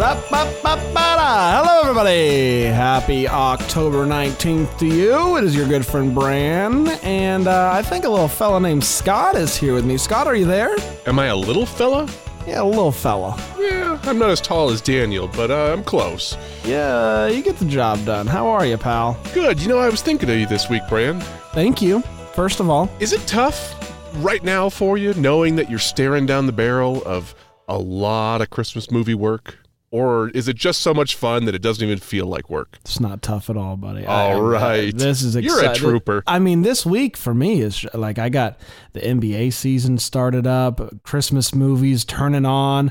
Hello, everybody. Happy October 19th to you. It is your good friend Bran, and uh, I think a little fella named Scott is here with me. Scott, are you there? Am I a little fella? Yeah, a little fella. Yeah, I'm not as tall as Daniel, but uh, I'm close. Yeah, you get the job done. How are you, pal? Good. You know, I was thinking of you this week, Bran. Thank you. First of all, Is it tough right now for you, knowing that you're staring down the barrel of a lot of Christmas movie work? Or is it just so much fun that it doesn't even feel like work? it's not tough at all, buddy. All right. This is You're a trooper. I mean, this week for me is like I got the NBA season started up, Christmas movies turning on.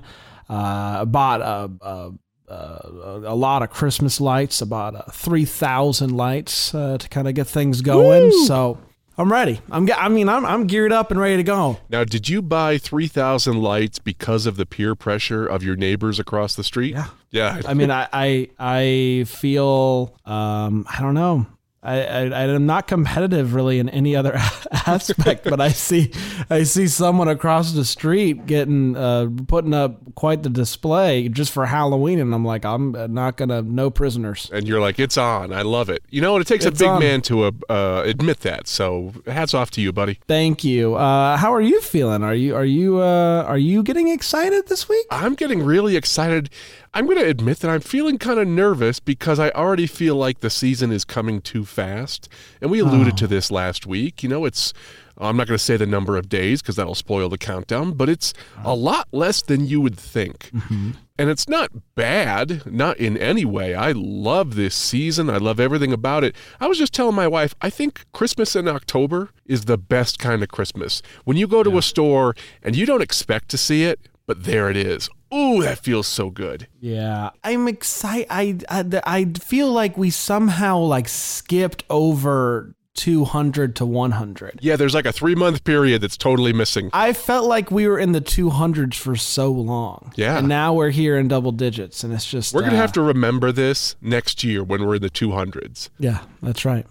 Uh, I bought a, a, a, a lot of Christmas lights, about uh, three thousand lights uh, to kind of get things going. So I'm ready. I'm. I mean, I'm. I'm geared up and ready to go. Now, did you buy 3,000 lights because of the peer pressure of your neighbors across the street? Yeah. Yeah. I mean, I I, I feel um, I don't know. I, I I'm not competitive really in any other aspect, but I see I see someone across the street getting uh, putting up quite the display just for Halloween, and I'm like, I'm not gonna no prisoners. and you're like, it's on. I love it. You know, and it takes It's a big on. man to uh, uh, admit that. So hats off to you, buddy. Thank you. Uh, how are you feeling? Are you are you uh, are you getting excited this week? I'm getting really excited. I'm going to admit that I'm feeling kind of nervous because I already feel like the season is coming too fast. And we alluded Oh. to this last week. You know, it's, I'm not going to say the number of days because that'll spoil the countdown, but it's a oh. lot less than you would think. Mm-hmm. And it's not bad, not in any way. I love this season. I love everything about it. I was just telling my wife, I think Christmas in October is the best kind of Christmas. When you go to a store and you don't expect to see it, but there it is. Ooh, that feels so good. Yeah, I'm excited. I, I I feel like we somehow like skipped over 200 to 100. Yeah, there's like a three month period that's totally missing. I felt like we were in the 200s for so long. Yeah. and now we're here in double digits, and it's just We're going to uh, have to remember this next year when we're in the 200s. Yeah, that's right.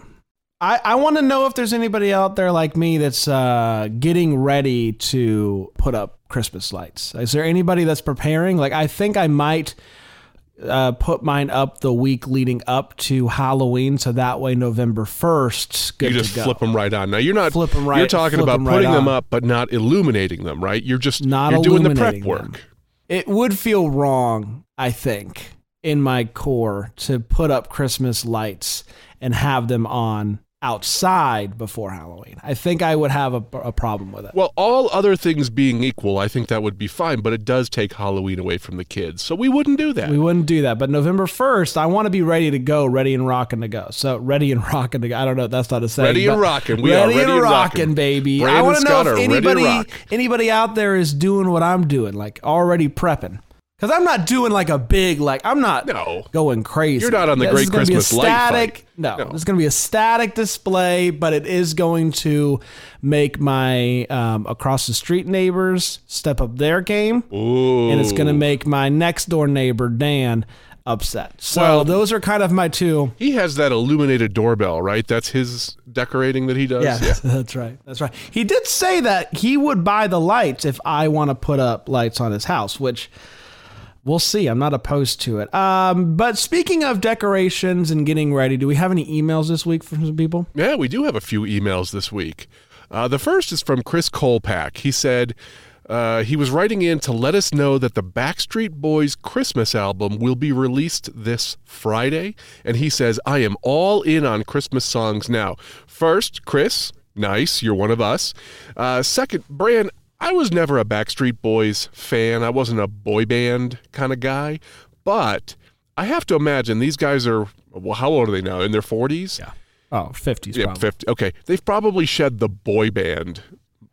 I, I want to know if there's anybody out there like me that's uh, getting ready to put up Christmas lights. Is there anybody that's preparing? Like, I think I might uh, put mine up the week leading up to Halloween, so that way November first, You just flip them right on. Now you're not Flip 'em right- You're talking about 'em right putting them up, but not illuminating them, right? You're just Not you're doing the prep work. them. It would feel wrong, I think, in my core to put up Christmas lights and have them on outside before Halloween. I think I would have a, a problem with it. Well, all other things being equal, I think that would be fine, but it does take Halloween away from the kids. So we wouldn't do that. We wouldn't do that. But November 1st, I want to be ready to go, ready and rocking to go. So ready and rocking to go. I don't know. That's not a saying. Ready and rocking. We are ready, ready and rocking, baby. Brandon I want to know if ready anybody, anybody out there is doing what I'm doing, like already prepping. Because I'm not doing like a big, like, I'm not No. going crazy. You're not on the This Great is gonna be a Christmas light static. No, No. it's going to be a static display, but it is going to make my um, across the street neighbors step up their game Ooh. and it's going to make my next door neighbor Dan upset. So Well- those are kind of my two. He has that illuminated doorbell, right? That's his decorating that he does. Yeah, that's right. That's right. He did say that he would buy the lights if I want to put up lights on his house, which we'll see. I'm not opposed to it. Um, but speaking of decorations and getting ready, do we have any emails this week from some people? Yeah, we do have a few emails this week. Uh, the first is from Chris Colpack. He said uh, he was writing in to let us know that the Backstreet Boys Christmas album will be released this Friday. And he says, I am all in on Christmas songs now. First, Chris, nice, you're one of us. Uh, second, Bran, I was never a Backstreet Boys fan. I wasn't a boy band kind of guy. But I have to imagine these guys are, well, how old are they now? In their 40s? Yeah. Oh, 50s Yeah, probably. 50. Okay. They've probably shed the boy band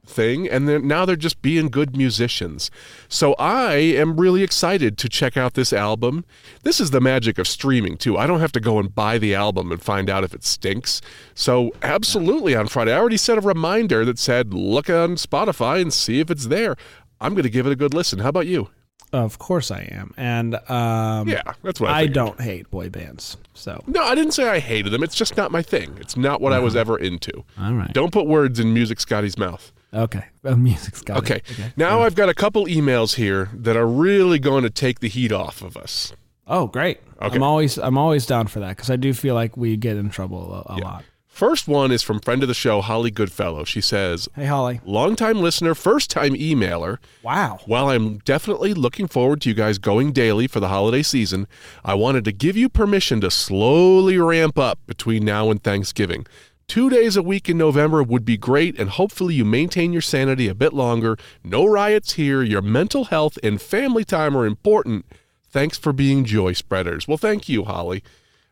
thing and then now they're just being good musicians. So I am really excited to check out this album. This is the magic of streaming too. I don't have to go and buy the album and find out if it stinks. So absolutely on Friday. I already set a reminder that said look on Spotify and see if it's there. I'm going to give it a good listen. How about you? Of course I am, and um, Yeah, that's what I I don't hate boy bands. So No, I didn't say I hated them. It's just not my thing. It's not what I was ever into. all right, Don't put words in Music Scotty's mouth. Okay, uh, music's got Okay. it. Now I've got a couple emails here that are really going to take the heat off of us. Oh, great! Okay. I'm always I'm always down for that because I do feel like we get in trouble a, a lot. First one is from friend of the show, Holly Goodfellow. She says, Hey, Holly. longtime listener, first time emailer. Wow. While I'm definitely looking forward to you guys going daily for the holiday season, I wanted to give you permission to slowly ramp up between now and Thanksgiving. Two days a week in November would be great, and hopefully you maintain your sanity a bit longer. No riots here. Your mental health and family time are important. Thanks for being joy spreaders. Well, thank you, Holly.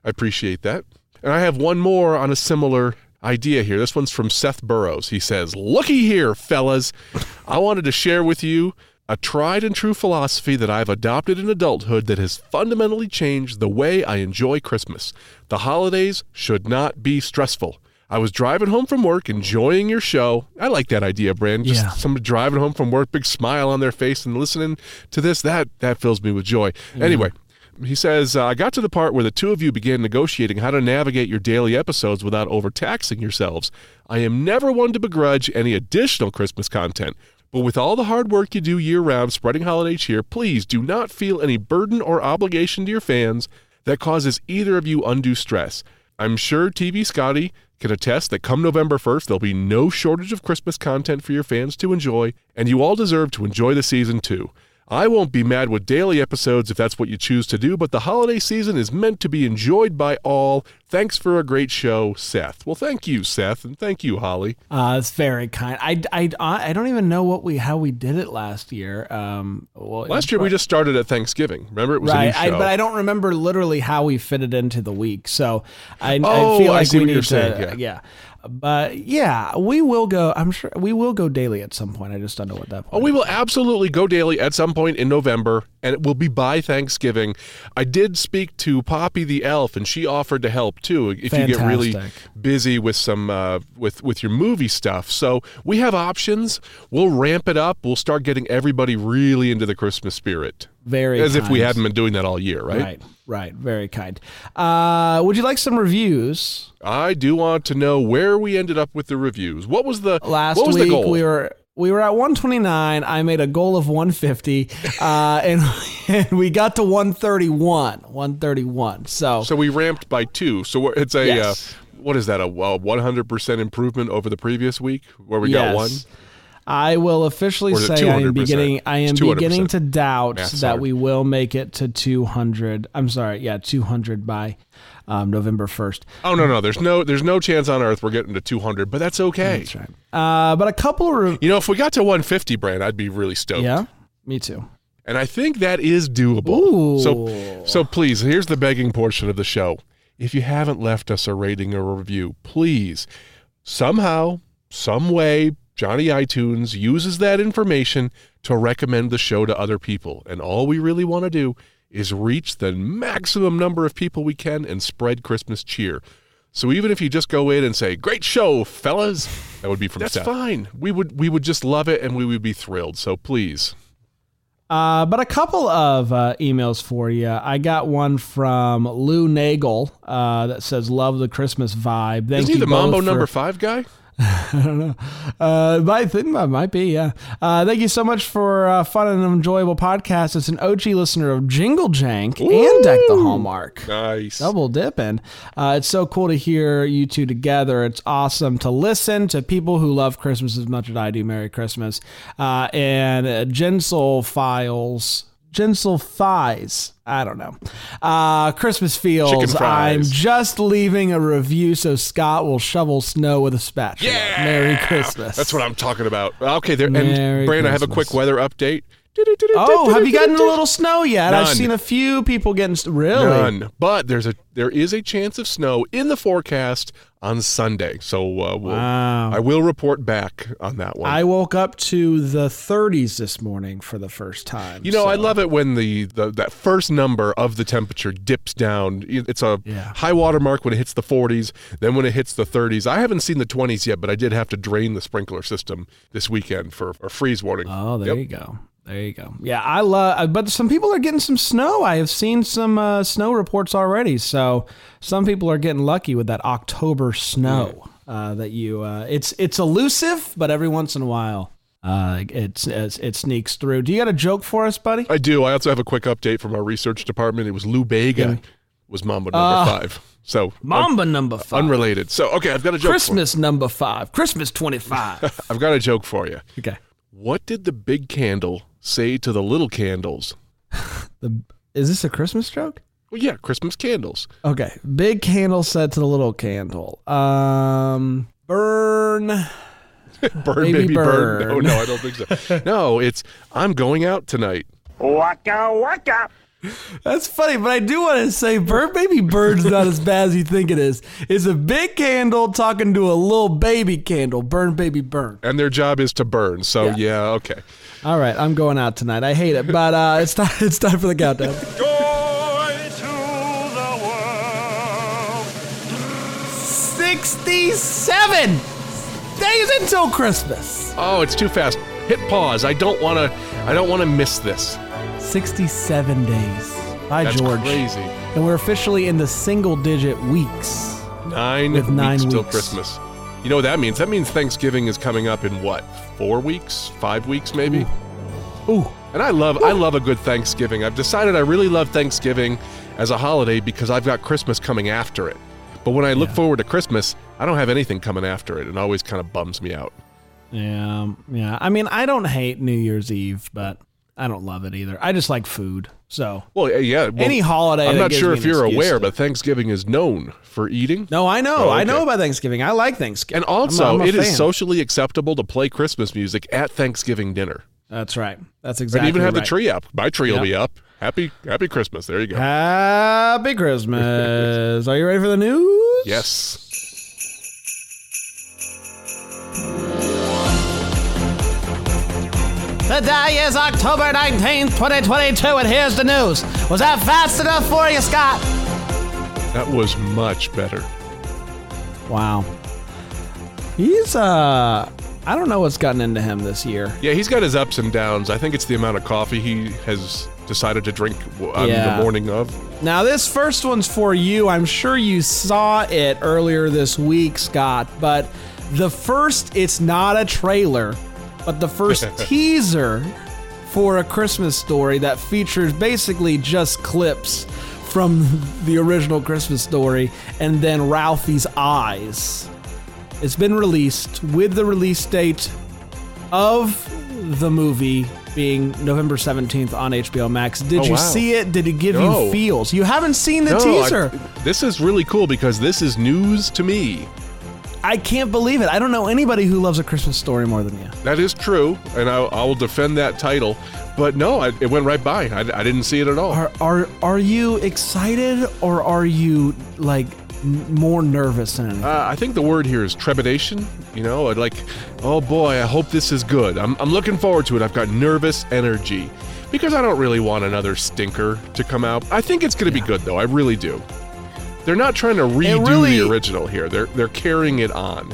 I appreciate that. And I have one more on a similar idea here. This one's from Seth Burrows. He says, Looky here, fellas. I wanted to share with you a tried and true philosophy that I've adopted in adulthood that has fundamentally changed the way I enjoy Christmas. The holidays should not be stressful. I was driving home from work, enjoying your show. I like that idea, Bran. Just Yeah. somebody driving home from work, big smile on their face, and listening to this. That that fills me with joy. Anyway, he says, uh, I got to the part where the two of you began negotiating how to navigate your daily episodes without overtaxing yourselves. I am never one to begrudge any additional Christmas content. But with all the hard work you do year round spreading holiday cheer, please do not feel any burden or obligation to your fans that causes either of you undue stress. I'm sure TV Scotty can attest that come November 1st, there'll be no shortage of Christmas content for your fans to enjoy, and you all deserve to enjoy the season too. I won't be mad with daily episodes if that's what you choose to do, but the holiday season is meant to be enjoyed by all. Thanks for a great show, Seth. Well, thank you, Seth, and thank you, Holly. Uh, it's very kind. I, I, I don't even know what we how we did it last year. Um, well, Last year we just started at Thanksgiving. Remember, it was right, a new I, but I don't remember literally how we fit it into the week. So I, Oh, I feel I like see we what need you're to, saying, yeah. But yeah, we will go. I'm sure we will go daily at some point. I just don't know what that point. Oh, we will absolutely go daily at some point in November, and it will be by Thanksgiving. I did speak to Poppy the elf, and she offered to help too if you get really busy with some uh, with with your movie stuff. So we have options. We'll ramp it up. We'll start getting everybody really into the Christmas spirit, very as if we hadn't been doing that all year, right? Right, right, very kind. Uh, would you like some reviews? I do want to know where we ended up with the reviews. What was the Last what was week the goal? we were we were at 129. I made a goal of 150, uh, and, and we got to 131. 131. So, So we ramped by two. So it's a Yes. uh, what is that? A one hundred percent improvement over the previous week where we yes. got one. I will officially say I am beginning. I am beginning to doubt that hard. we will make it to 200. I'm sorry, yeah, 200 by um, November 1st. Oh no no, there's no there's no chance on earth we're getting to 200, but that's okay. That's right. Uh, but a couple of re- You know, if we got to 150, Bran, I'd be really stoked. yeah, me too. And I think that is doable. Ooh. So so please, here's the begging portion of the show. If you haven't left us a rating or a review, please somehow, some way, Johnny iTunes uses that information to recommend the show to other people. And all we really want to do is reach the maximum number of people we can and spread Christmas cheer. So even if you just go in and say, "Great show, fellas," that would be from That's Seth. fine. We would we would just love it and we would be thrilled. So please. Uh, but a couple of uh, emails for you. I got one from Lou Nagel uh, that says, "Love the Christmas vibe." Thank Isn't he you the both Mambo for- number five guy? I don't know. Uh, I think that might be, yeah. Uh, thank you so much for uh, fun and enjoyable podcast. It's an OG listener of Jingle Jank and Deck the Hallmark. Nice. Double dipping. Uh, it's so cool to hear you two together. It's awesome to listen to people who love Christmas as much as I do. Merry Christmas. Uh, and uh, Gensel Files. Gensel Thighs. I don't know. Uh, Christmas feels. I'm just leaving a review so Scott will shovel snow with a spatula. Yeah. Merry Christmas. That's what I'm talking about. Okay, there. Merry and Brandon, I have a quick weather update. Oh, have you gotten a little snow yet? I've seen a few people getting really. None. But there's a there is a chance of snow in the forecast on Sunday. So uh, we'll, Wow. I will report back on that one. I woke up to the 30s this morning for the first time. you know, I love it when the, the that first number of the temperature dips down. It's a Yeah. high water mark when it hits the 40s, then when it hits the 30s. I haven't seen the 20s yet, but I did have to drain the sprinkler system this weekend for a freeze warning. Oh, there Yep. you go. There you go. Yeah, I love, but some people are getting some snow. I have seen some uh, snow reports already. So some people are getting lucky with that October snow. Uh, that you, uh, it's it's elusive, but every once in a while, uh, it's, it's it sneaks through. Do you got a joke for us, buddy? I do. I also have a quick update from our research department. It was Lou Bega was Mambo number five. So Uh, Mambo number five. unrelated. So okay, I've got a joke. Christmas number five. Christmas 25. I've got a joke for you. okay. What did the big candle say to the little candles? The, is this a Christmas joke? Well, yeah, Christmas candles. Okay. Big candle said to the little candle, um, burn. Burn, Baby baby, burn. No, burn. no, I don't think so. no, it's I'm going out tonight. Waka waka. That's funny, but I do want to say bird baby bird's not as bad as you think it is. It's a big candle talking to a little baby candle. Burn baby burn. And their job is to burn. So Yeah. yeah, okay. All right, I'm going out tonight. I hate it, but uh, it's time. It's time for the countdown. Joy to the world. Sixty-seven days until Christmas. Oh, it's too fast. Hit pause. I don't want to. I don't want to miss this. Sixty-seven days. By That's George. crazy. And we're officially in the single-digit weeks. Nine, With nine weeks till. Christmas. You know what that means? That means Thanksgiving is coming up in what? Four weeks? Five weeks, maybe. Ooh. And I love I love a good Thanksgiving. I've decided I really love Thanksgiving as a holiday because I've got Christmas coming after it. But when I look forward to Christmas, I don't have anything coming after it. It always kind of bums me out. Yeah, yeah. I mean, I don't hate New Year's Eve, but I don't love it either. I just like food. So Well, yeah, well, any holiday. I'm not sure if you're aware, to- but Thanksgiving is known for eating. no, I know, Oh, I know about Thanksgiving. I like Thanksgiving. And also, I'm a- I'm a it is fan. socially acceptable to play Christmas music at Thanksgiving dinner. That's right. That's exactly. Right. And even have the tree up. My tree will Yep. be up. Happy Happy Christmas. There you go. Happy Christmas. Are you ready for the news? yes. Today is October 19th, 2022, and here's the news. Was that fast enough for you, Scott? That was much better. Wow. He's, uh, I don't know what's gotten into him this year. Yeah, he's got his ups and downs. I think it's the amount of coffee he has decided to drink on Yeah. the morning of. Now, this first one's for you. I'm sure you saw it earlier this week, Scott, but the first, it's not a trailer, but the first teaser for a Christmas story that features basically just clips from the original Christmas story and then Ralphie's eyes. It's been released with the release date of the movie being November 17th on HBO Max. Did Oh, you wow. see it? Did it give No. you feels? You haven't seen the No, I- teaser. this is really cool because this is news to me. I can't believe it. I don't know anybody who loves a Christmas story more than you. That is true, and I, I will defend that title. But no, I, it went right by. I, I didn't see it at all. Are are are you excited or are you like more nervous than anything? Uh, I think the word here is trepidation. You know, I'd like, oh boy, I hope this is good. I'm, I'm looking forward to it. I've got nervous energy because I don't really want another stinker to come out. I think it's going to be good, though. I really do. They're not trying to redo really- the original here. They're they're carrying it on.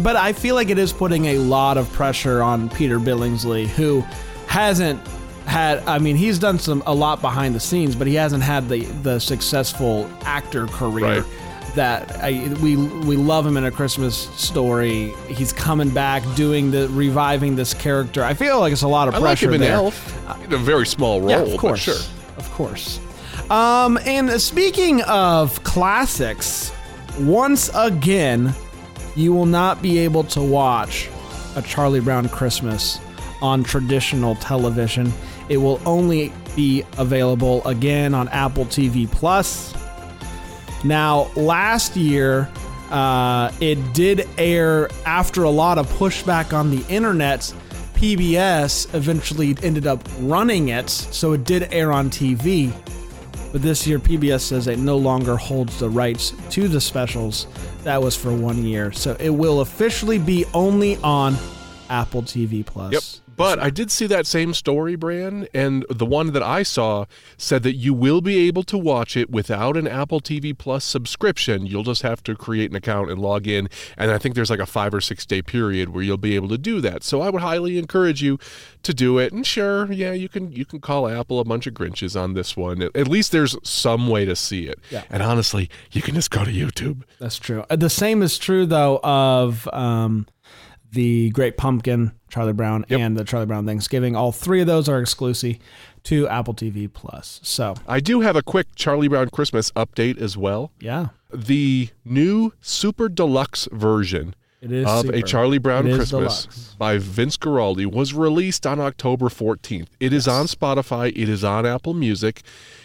but I feel like it is putting a lot of pressure on Peter Billingsley, who hasn't had. I mean, he's done some a lot behind the scenes, but he hasn't had the the successful actor career. Right. That I, we we love him in a Christmas story. He's coming back, doing the reviving this character. I feel like it's a lot of I like pressure him in there. Elf. In a very small role, Yeah, of course. sure. Of course. Um, and speaking of classics, once again, you will not be able to watch a Charlie Brown Christmas on traditional television. It will only be available again on Apple TV Plus. Now, last year, uh, it did air after a lot of pushback on the internet. PBS eventually ended up running it, so it did air on TV. But this year, PBS says it no longer holds the rights to the specials. That was for one year, so it will officially be only on Apple TV Plus. Yep. But I did see that same story, Bran, and the one that I saw said that you will be able to watch it without an Apple TV Plus subscription. You'll just have to create an account and log in. And I think there's like a five or six day period where you'll be able to do that. So I would highly encourage you to do it. And sure, yeah, you can you can call Apple a bunch of Grinches on this one. At least there's some way to see it. Yeah. And honestly, you can just go to YouTube. That's true. Uh, The same is true though of um, the Great Pumpkin, Charlie Brown, Yep. and the Charlie Brown Thanksgiving. All three of those are exclusive to Apple TV Plus. So I do have a quick Charlie Brown Christmas update as well. yeah, The new super deluxe version of super. a Charlie Brown It is Christmas by Vince Guaraldi was released on October 14th. It is on Spotify, it is on Apple Music.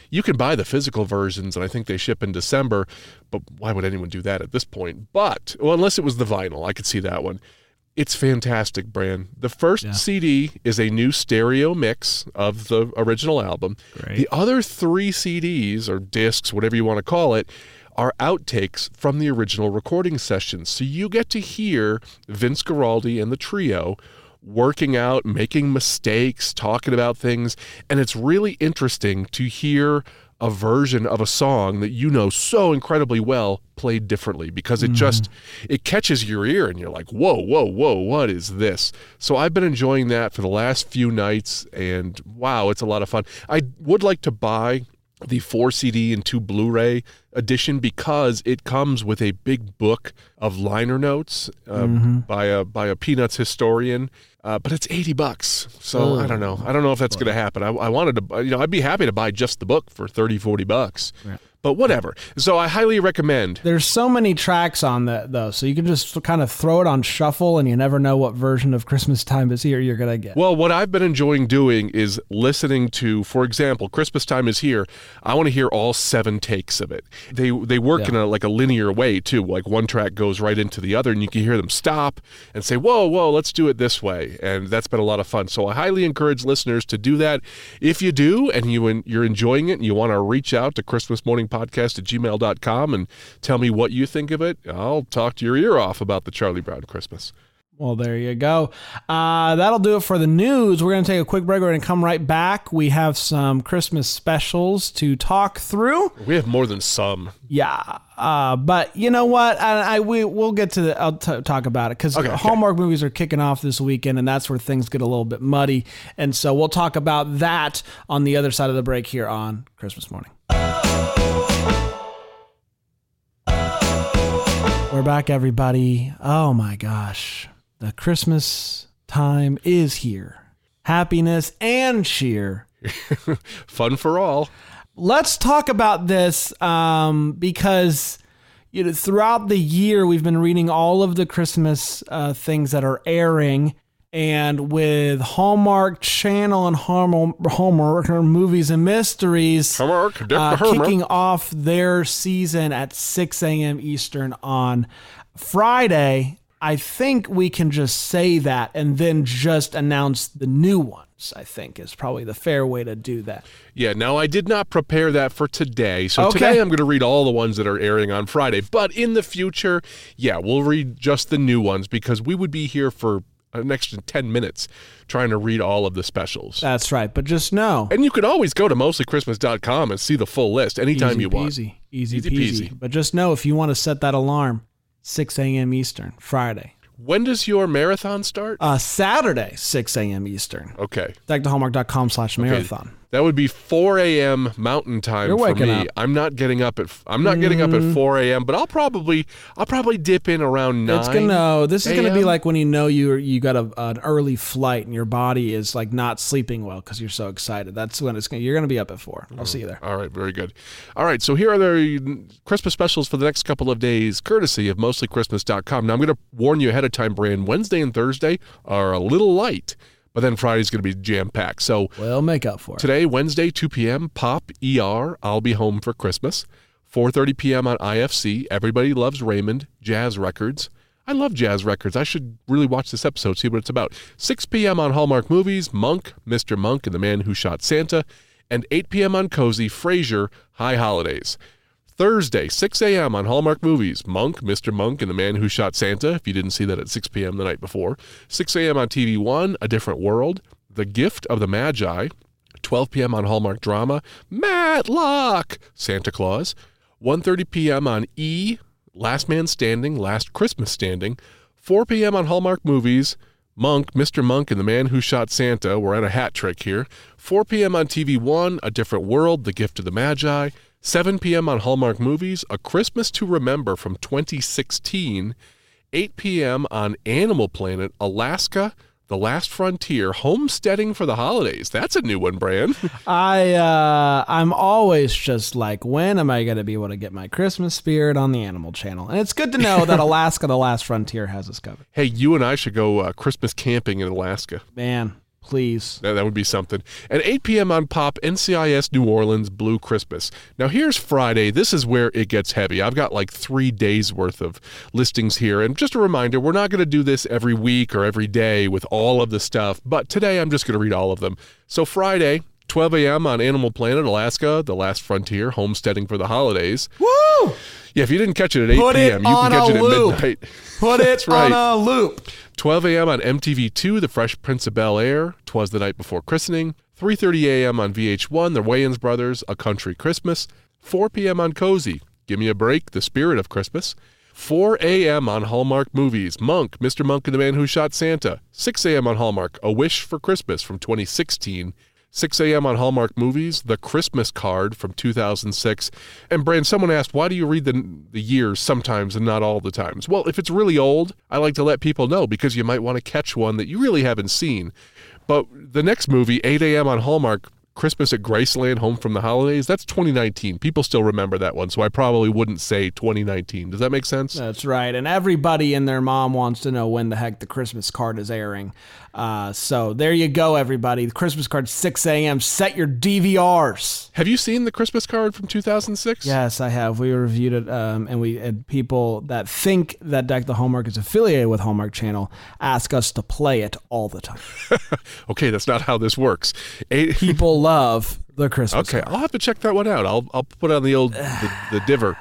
You can buy the physical versions, and I think they ship in December. But why would anyone do that at this point? But, well, unless it was the vinyl, I could see that one. It's fantastic, Bran. The first Yeah. CD is a new stereo mix of the original album. Great. The other three CDs or discs, whatever you want to call it, are outtakes from the original recording sessions. So you get to hear Vince Guaraldi and the trio working out, making mistakes, talking about things, and it's really interesting to hear a version of a song that you know so incredibly well played differently because it just mm-hmm. it catches your ear and you're like whoa whoa whoa what is this? So i've been enjoying that for the last few nights and wow it's a lot of fun. I would like to buy the 4 CD and 2 Blu-ray edition because it comes with a big book of liner notes uh, by a by a Peanuts historian. Uh, but it's 80 bucks. So I don't know. I don't know if that's going to happen. I, I wanted to, you know, I'd be happy to buy just the book for 30, 40 bucks. But whatever. So I highly recommend. There's so many tracks on that though, so you can just kind of throw it on shuffle, and you never know what version of Christmas Time is here you're gonna get. Well, what I've been enjoying doing is listening to, for example, Christmas time is here. I want to hear all seven takes of it. They they work in a like a linear way too. Like one track goes right into the other, and you can hear them stop and say, "Whoa, whoa, let's do it this way." And that's been a lot of fun. So I highly encourage listeners to do that. If you do, and you you're enjoying it, and you want to reach out to Christmas Morning Podcast at gmail.com and tell me what you think of it, I'll talk to your ear off about the Charlie Brown Christmas. Well, there you go. Uh, that'll do it for the news. We're going to take a quick break. We're going to come right back. We have some Christmas specials to talk through. We have more than some. Yeah, uh, but you know what? I, I we we'll get to the. I'll t- talk about it because Okay, okay. Hallmark movies are kicking off this weekend, and that's where things get a little bit muddy. And so we'll talk about that on the other side of the break here on Christmas morning. We're back, everybody. Oh my gosh, the Christmas time is here. Happiness and cheer Fun for all. let's talk about this um, because you know throughout the year we've been reading all of the Christmas uh, things that are airing, and with Hallmark Channel and Hallmark, movies and mysteries Hallmark, uh, kicking off their season at 6 a.m. Eastern on Friday. I think we can just say that and then just announce the new ones. I think is probably the fair way to do that. Yeah, now I did not prepare that for today. So Okay. today I'm going to read all the ones that are airing on Friday. But in the future, yeah, we'll read just the new ones because we would be here for an extra 10 minutes trying to read all of the specials. That's right. But just know, and you can always go to mostlychristmas.com and see the full list anytime easy you want. peasy, easy, Easy peasy. peasy. But just know if you want to set that alarm, 6 a.m. Eastern, Friday. When does your marathon start? Uh, Saturday, 6 a.m. Eastern. okay. DeckTheHallmark.com slash marathon. That would be 4 a.m. Mountain time You're for me. up. Mm. I'm not getting up at I'm not getting up at 4 a.m. But I'll probably I'll probably dip in around nine. It's gonna no. This is gonna be like when you know you you got a, an early flight and your body is like not sleeping well because you're so excited. That's when it's gonna. You're gonna be up at four. I'll see you there. All right, very good. All right, so here are the Christmas specials for the next couple of days, courtesy of mostlychristmas.com. Now, I'm going to warn you ahead of time, Bran. Wednesday and Thursday are a little light, but then Friday's going to be jam packed. So We'll make up for it. today, Wednesday, 2 p.m., Pop ER, I'll Be Home for Christmas. 4.30 p.m. on IFC, Everybody Loves Raymond, Jazz Records. I love jazz records. I should really watch this episode, see what it's about. 6 p.m. on Hallmark Movies, Monk, Mr. Monk and the Man Who Shot Santa, and 8 p.m. on Cozi, Frasier, High Holidays. Thursday, 6 a.m. on Hallmark Movies, Monk, Mr. Monk, and the Man Who Shot Santa, if you didn't see that at 6 p.m. the night before. 6 a.m. on TV One, A Different World, The Gift of the Magi. 12 p.m. on Hallmark Drama, Matlock, Santa Claus. 1.30 p.m. on E, Last Man Standing, Last Christmas Standing. 4 p.m. on Hallmark Movies, Monk, Mr. Monk, and the Man Who Shot Santa. were at a hat trick here. 4 p.m. on TV One, A Different World, The Gift of the Magi. 7 p.m. on Hallmark Movies, A Christmas to Remember from 2016. 8 p.m. on Animal Planet, Alaska, The Last Frontier, Homesteading for the Holidays. That's a new one, Bran. I uh, I'm always just like, when am I gonna be able to get my Christmas spirit on the Animal Channel? And it's good to know that Alaska: The Last Frontier has us covered. hey, you and I should go uh, Christmas camping in Alaska. Man, please. That, that would be something. At 8 p.m. on Pop, NCIS New Orleans Blue Christmas. Now, here's Friday. This is where it gets heavy. I've got like three days worth of listings here. And just a reminder, we're not going to do this every week or every day with all of the stuff, but today I'm just going to read all of them. So, Friday, 12 a.m. on Animal Planet, Alaska, The Last Frontier, Homesteading for the Holidays. Woo! Yeah, if you didn't catch it at 8 Put it p.m., you on can catch a it at loop. midnight. Put it That's right. on a loop. 12 a.m. on MTV2, The Fresh Prince of Bel Air, Twas the Night Before Christening. 3:30 a.m. on VH1, The Wayans Brothers, A Country Christmas. 4 p.m. on Cozi, Give Me a Break, The Spirit of Christmas. 4 a.m. on Hallmark Movies, Monk, Mr. Monk and the Man Who Shot Santa. 6 a.m. on Hallmark, A Wish for Christmas from 2016. 6 a.m. on Hallmark Movies, The Christmas Card from 2006. And Bran, someone asked, why do you read the, the years sometimes and not all the times? Well, if it's really old, I like to let people know because you might want to catch one that you really haven't seen. But the next movie, 8 a.m. on Hallmark, Christmas at Graceland, Home from the Holidays, that's 2019. People still remember that one, so I probably wouldn't say 2019. Does that make sense? That's right. And everybody and their mom wants to know when the heck the Christmas card is airing. Uh, so there you go, everybody. The Christmas card, 6 a.m. Set your DVRs. Have you seen the Christmas card from 2006? Yes, I have. We reviewed it, um, and we had people that think that Deck the Hallmark is affiliated with Hallmark Channel ask us to play it all the time. Okay, that's not how this works. Eight, People love the Christmas Okay, card. I'll have to check that one out. I'll I'll put it on the old the, the diver.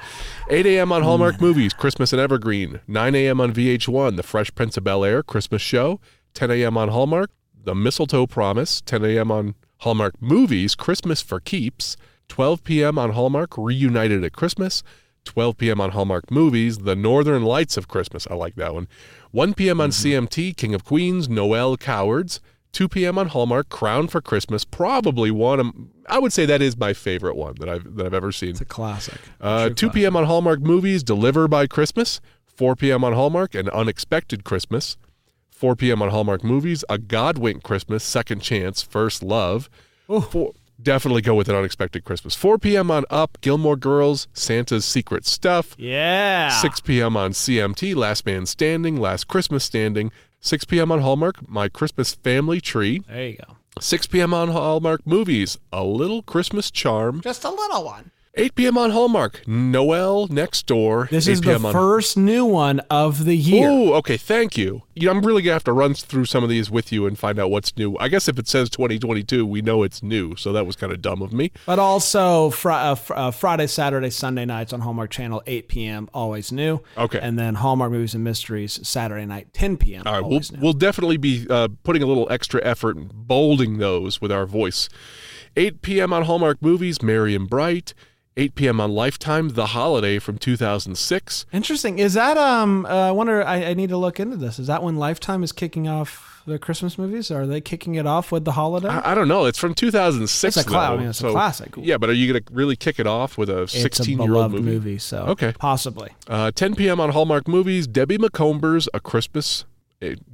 8 a.m. on Hallmark Movies, Christmas in Evergreen. 9 a.m. on VH1, The Fresh Prince of Bel Air, Christmas Show. 10 a.m. on Hallmark, The Mistletoe Promise. 10 a.m. on Hallmark Movies, Christmas for Keeps. 12 p.m. on Hallmark, Reunited at Christmas. 12 p.m. on Hallmark Movies, The Northern Lights of Christmas. I like that one. 1 p.m. on CMT, King of Queens, Noel Cowards. 2 p.m. on Hallmark, Crown for Christmas. Probably one. of- I would say that is my favorite one that I've that I've ever seen. It's a classic. Uh, True 2 p.m. on Hallmark Movies, Deliver by Christmas. 4 p.m. on Hallmark, An Unexpected Christmas. 4 p.m. on Hallmark Movies, A Godwink Christmas, Second Chance, First Love. Four, definitely go with An Unexpected Christmas. 4 p.m. on Up, Gilmore Girls, Santa's Secret Stuff. Yeah. 6 p.m. on CMT, Last Man Standing, Last Christmas Standing. 6 p.m. on Hallmark, My Christmas Family Tree. There you go. 6 p.m. on Hallmark Movies, A Little Christmas Charm. Just a little one. 8 p.m. on Hallmark, Noel Next Door. This 8 is the on- first new one of the year. Oh, okay, thank you. you know, I'm really gonna have to run through some of these with you and find out what's new. I guess if it says 2022, we know it's new, so that was kind of dumb of me. But also fr- uh, fr- uh, Friday, Saturday, Sunday nights on Hallmark Channel, 8 p.m. Always new. Okay. And then Hallmark Movies and Mysteries Saturday night, 10 p.m. All right, we'll, we'll definitely be uh, putting a little extra effort and bolding those with our voice. 8 p.m. on Hallmark Movies, Merry and Bright. 8 p.m. on Lifetime, The Holiday from 2006. Interesting. Is that um? Uh, I wonder. I, I need to look into this. Is that when Lifetime is kicking off the Christmas movies? Are they kicking it off with the holiday? I, I don't know. It's from 2006. It's a cla- I mean, it's a classic. Yeah, but are you going to really kick it off with a 16 year beloved old movie. so Okay. possibly. Uh, 10 p.m. on Hallmark Movies, Debbie Macomber's, A Christmas.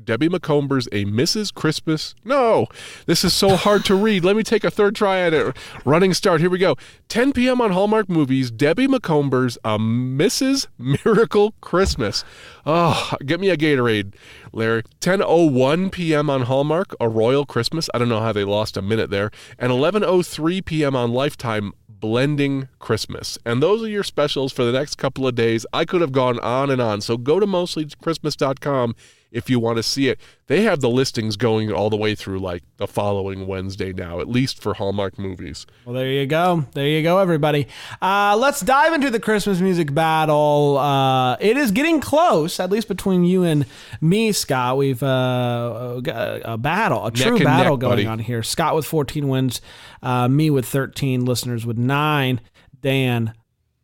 Debbie Macomber's, A Mrs. Christmas. No, this is so hard to read. Let me take a third try at it. Running start. Here we go. 10 p.m. on Hallmark Movies, Debbie Macomber's, A Mrs. Miracle Christmas. Oh, get me a Gatorade, Larry. 10:01 p.m. on Hallmark, A Royal Christmas. I don't know how they lost a minute there. And 11:03 p.m. on Lifetime, Blending Christmas. And those are your specials for the next couple of days. I could have gone on and on. So go to mostlychristmas.com if you want to see it. They have the listings going all the way through like the following Wednesday now, at least for Hallmark movies. Well, there you go. There you go, everybody. Uh, let's dive into the Christmas music battle. Uh, it is getting close, at least between you and me, Scott. We've uh, got a battle, a true battle neck, going buddy. on here. Scott with 14 wins, uh, me with 13, listeners with nine, Dan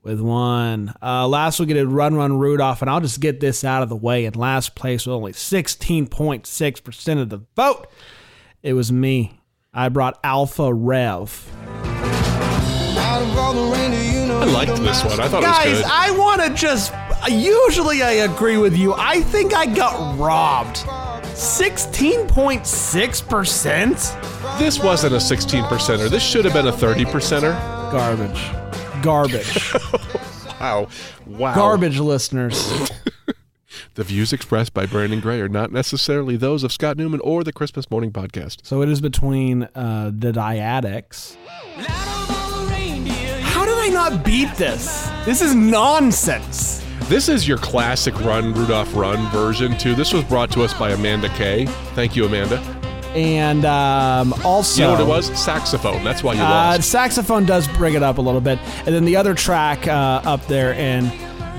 with one. Uh, last week, it a Run Run Rudolph, and I'll just get this out of the way. In last place with only 16.6% of the vote, it was me. I brought Alpha Rev. I liked this one. I thought it was Guys, good. I want to just. Usually, I agree with you. I think I got robbed. 16.6%? this wasn't a 16 percenter. This should have been a 30 percenter. Garbage. Garbage. Wow. Wow. Garbage, listeners. The views expressed by Brandon Gray are not necessarily those of Scott Newman or the Christmas Morning Podcast. So it is between uh, the Diadics. How did I not beat this? This is nonsense. This is your classic Run Rudolph Run version too. This was brought to us by Amanda Kay. Thank you, Amanda. And um, also, You know what it was? Saxophone. That's why you Uh, lost. saxophone does bring it up a little bit, and then the other track uh, up there in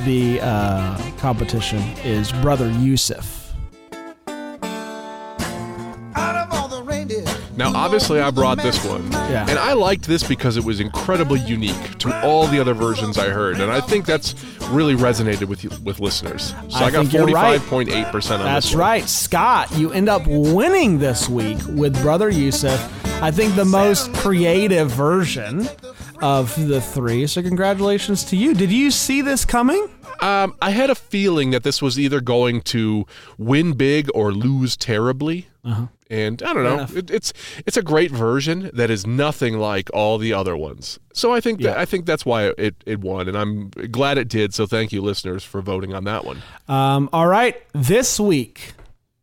the uh, competition is Brother Yusuf. Now, obviously, I brought this one, Yeah. and I liked this because it was incredibly unique to all the other versions I heard, and I think that's really resonated with you, with listeners. So I I, got forty right. five point eight percent on That's this one. right, Scott. You end up winning this week with Brother Yusuf. I think the most creative version of the three. So congratulations to you. Did you see this coming? Um, I had a feeling that this was either going to win big or lose terribly. And I don't know. It, it's it's a great version that is nothing like all the other ones. So I think that, Yeah. I think that's why it, it won, and I'm glad it did. So thank you, listeners, for voting on that one. Um, all right, this week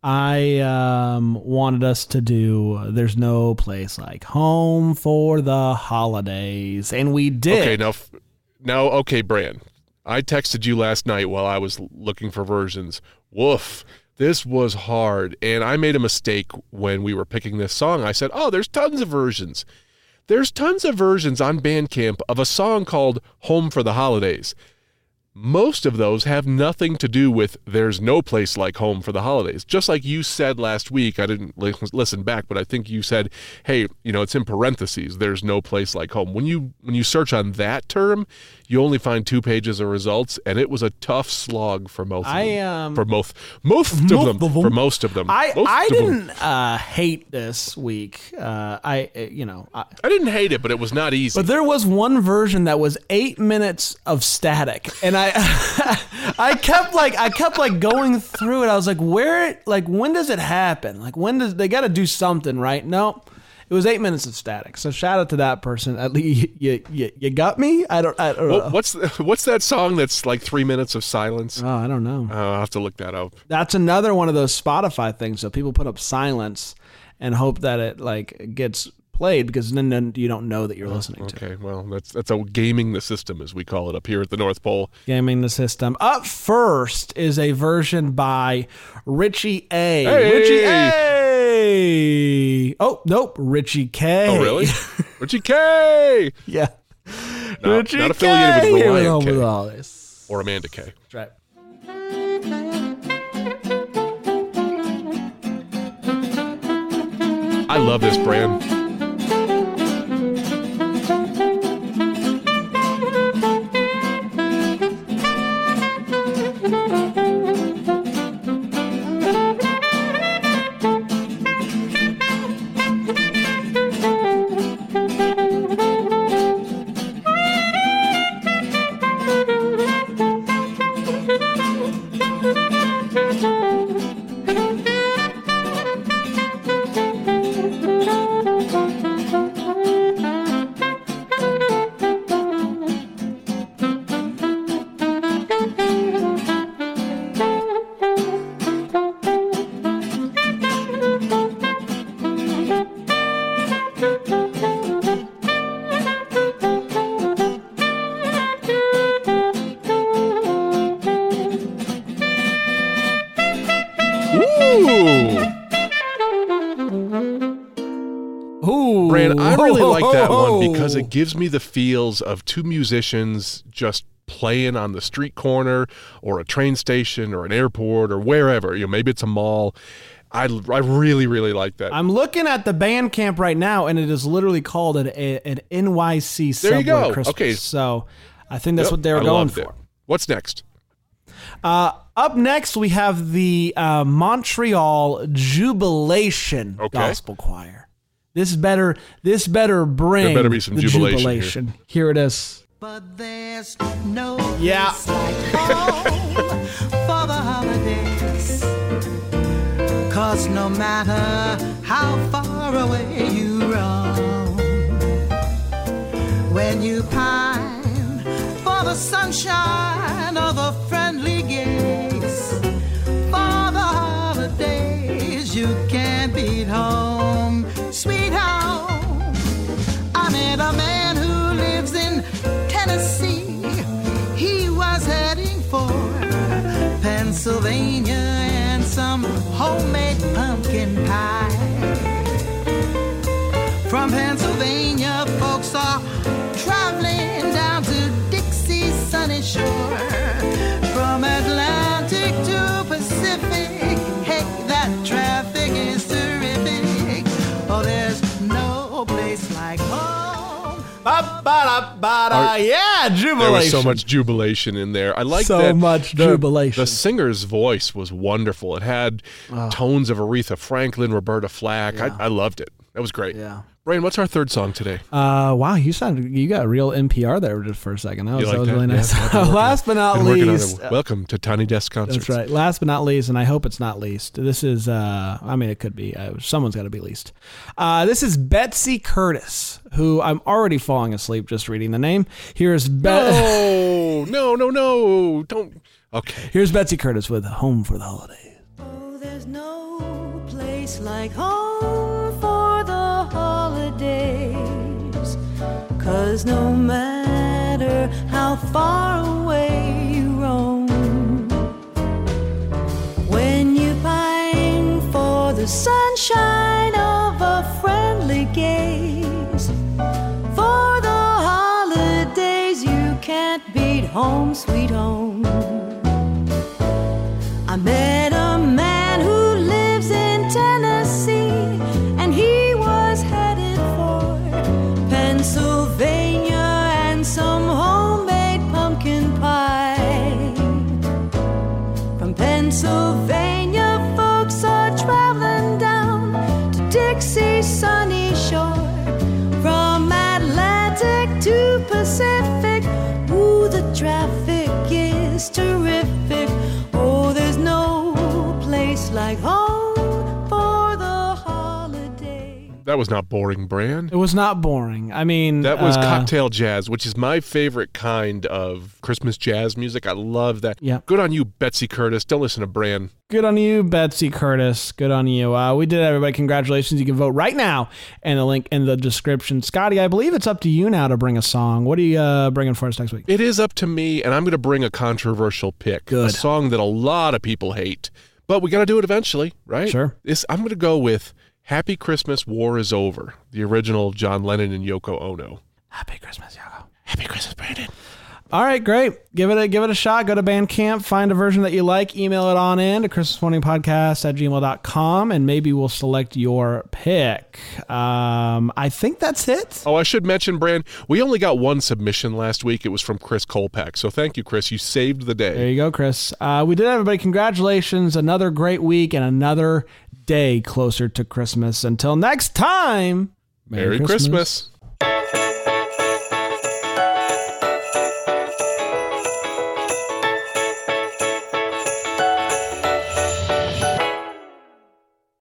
I um, wanted us to do "There's No Place Like Home" for the holidays, and we did. Okay, now, f- now, okay, Bran. I texted you last night while I was looking for versions. Woof. This was hard, and I made a mistake when we were picking this song. I said, "Oh, there's tons of versions." There's tons of versions on Bandcamp of a song called "Home for the Holidays." Most of those have nothing to do with "There's no place like home for the holidays." Just like you said last week, I didn't li- listen back, but I think you said, "Hey, you know, it's in parentheses. There's no place like home." When you when you search on that term, you only find two pages of results, and it was a tough slog for most. Of I, them. um, for most most of them, of them. for most of them. I Most I didn't uh, hate this week. Uh, I uh, you know. I, I didn't hate it, but it was not easy. But there was one version that was eight minutes of static, and I, I I kept like I kept like going through it. I was like, where, like, when does it happen? Like, when does they got to do something, right? No, it was eight minutes of static. So shout out to that person. At least you you, you got me. I don't. I don't know. What's the, what's that song that's like three minutes of silence? Oh, I don't know. Oh, I'll have to look that up. That's another one of those Spotify things. So people put up silence and hope that it like gets played because then, then you don't know that you're oh, listening to. it. Okay, well, that's that's a gaming the system, as we call it up here at the North Pole. Gaming the system. Up first is a version by Richie A. Hey! Richie A. Oh, nope. Richie K. Oh, really? Richie K Yeah. Not- Richie not affiliated K. with Here we Ryan K. with all this. or Amanda K. That's right. I love this brand. Gives me the feels of two musicians just playing on the street corner or a train station or an airport or wherever. You know, maybe it's a mall. I, I really, really like that. I'm looking at the Bandcamp right now, and it is literally called an, an NYC There you go. Christmas. Okay. So I think that's Yep, what they were I going for. it. What's next? Uh, up next, we have the uh, Montreal Jubilation Okay. Gospel Choir. This better, this better bring There better be some the jubilation here. jubilation. Here it is. But there's no Yeah. place like home for the holidays. Cause no matter how far away you roam, when you pine for the sunshine of a friendly Pennsylvania and some homemade pumpkin pie. From Pennsylvania, folks are traveling down to Dixie's sunny shore. Yeah, jubilation. There was so much jubilation in there. I like So that much the- jubilation. The singer's voice was wonderful. It had ah. tones of Aretha Franklin, Roberta Flack. I, I loved it. That was great. Yeah. Brian, what's our third song today? Uh, wow, you sounded you got a real NPR there just for a second. That was, like that was that? really nice. I've been working Last but not Been working on least. Welcome to Tiny Desk Concerts. That's right. Last but not least, and I hope it's not least. This is, uh, I mean, it could be. Uh, someone's got to be least. Uh, this is Betsy Curtis, who I'm already falling asleep just reading the name. Here's Be- No, no, no, no. Don't. Okay. Here's Betsy Curtis with "Home for the Holidays." Oh, there's no place like home for the holidays. Cause no matter how far away you roam, when you pine for the sunshine of a friendly gaze, for the holidays you can't beat home, sweet home. That was not boring, Brian. It was not boring. I mean, That was uh, cocktail jazz, which is my favorite kind of Christmas jazz music. I love that. Yeah. Good on you, Betsy Curtis. Don't listen to Bran. Good on you, Betsy Curtis. Good on you. Uh, we did it, everybody. Congratulations. You can vote right now and the link in the description. Scotty, I believe it's up to you now to bring a song. What are you uh, bringing for us next week? It is up to me, and I'm going to bring a controversial pick. A song that a lot of people hate, but we got to do it eventually, right? Sure. This, I'm going to go with Happy Christmas, War is Over, the original of John Lennon and Yoko Ono. Happy Christmas, Yoko. Happy Christmas, Brandon. All right, great. Give it a give it a shot. Go to Bandcamp, find a version that you like, email it on in to christmasmorningpodcast at gmail.com, and maybe we'll select your pick. Um, I think that's it. Oh, I should mention, Bran, we only got one submission last week. It was from Chris Kolpak. So thank you, Chris. You saved the day. There you go, Chris. Uh, we did, everybody. Congratulations. Another great week and another day closer to Christmas. Until next time, Merry Christmas.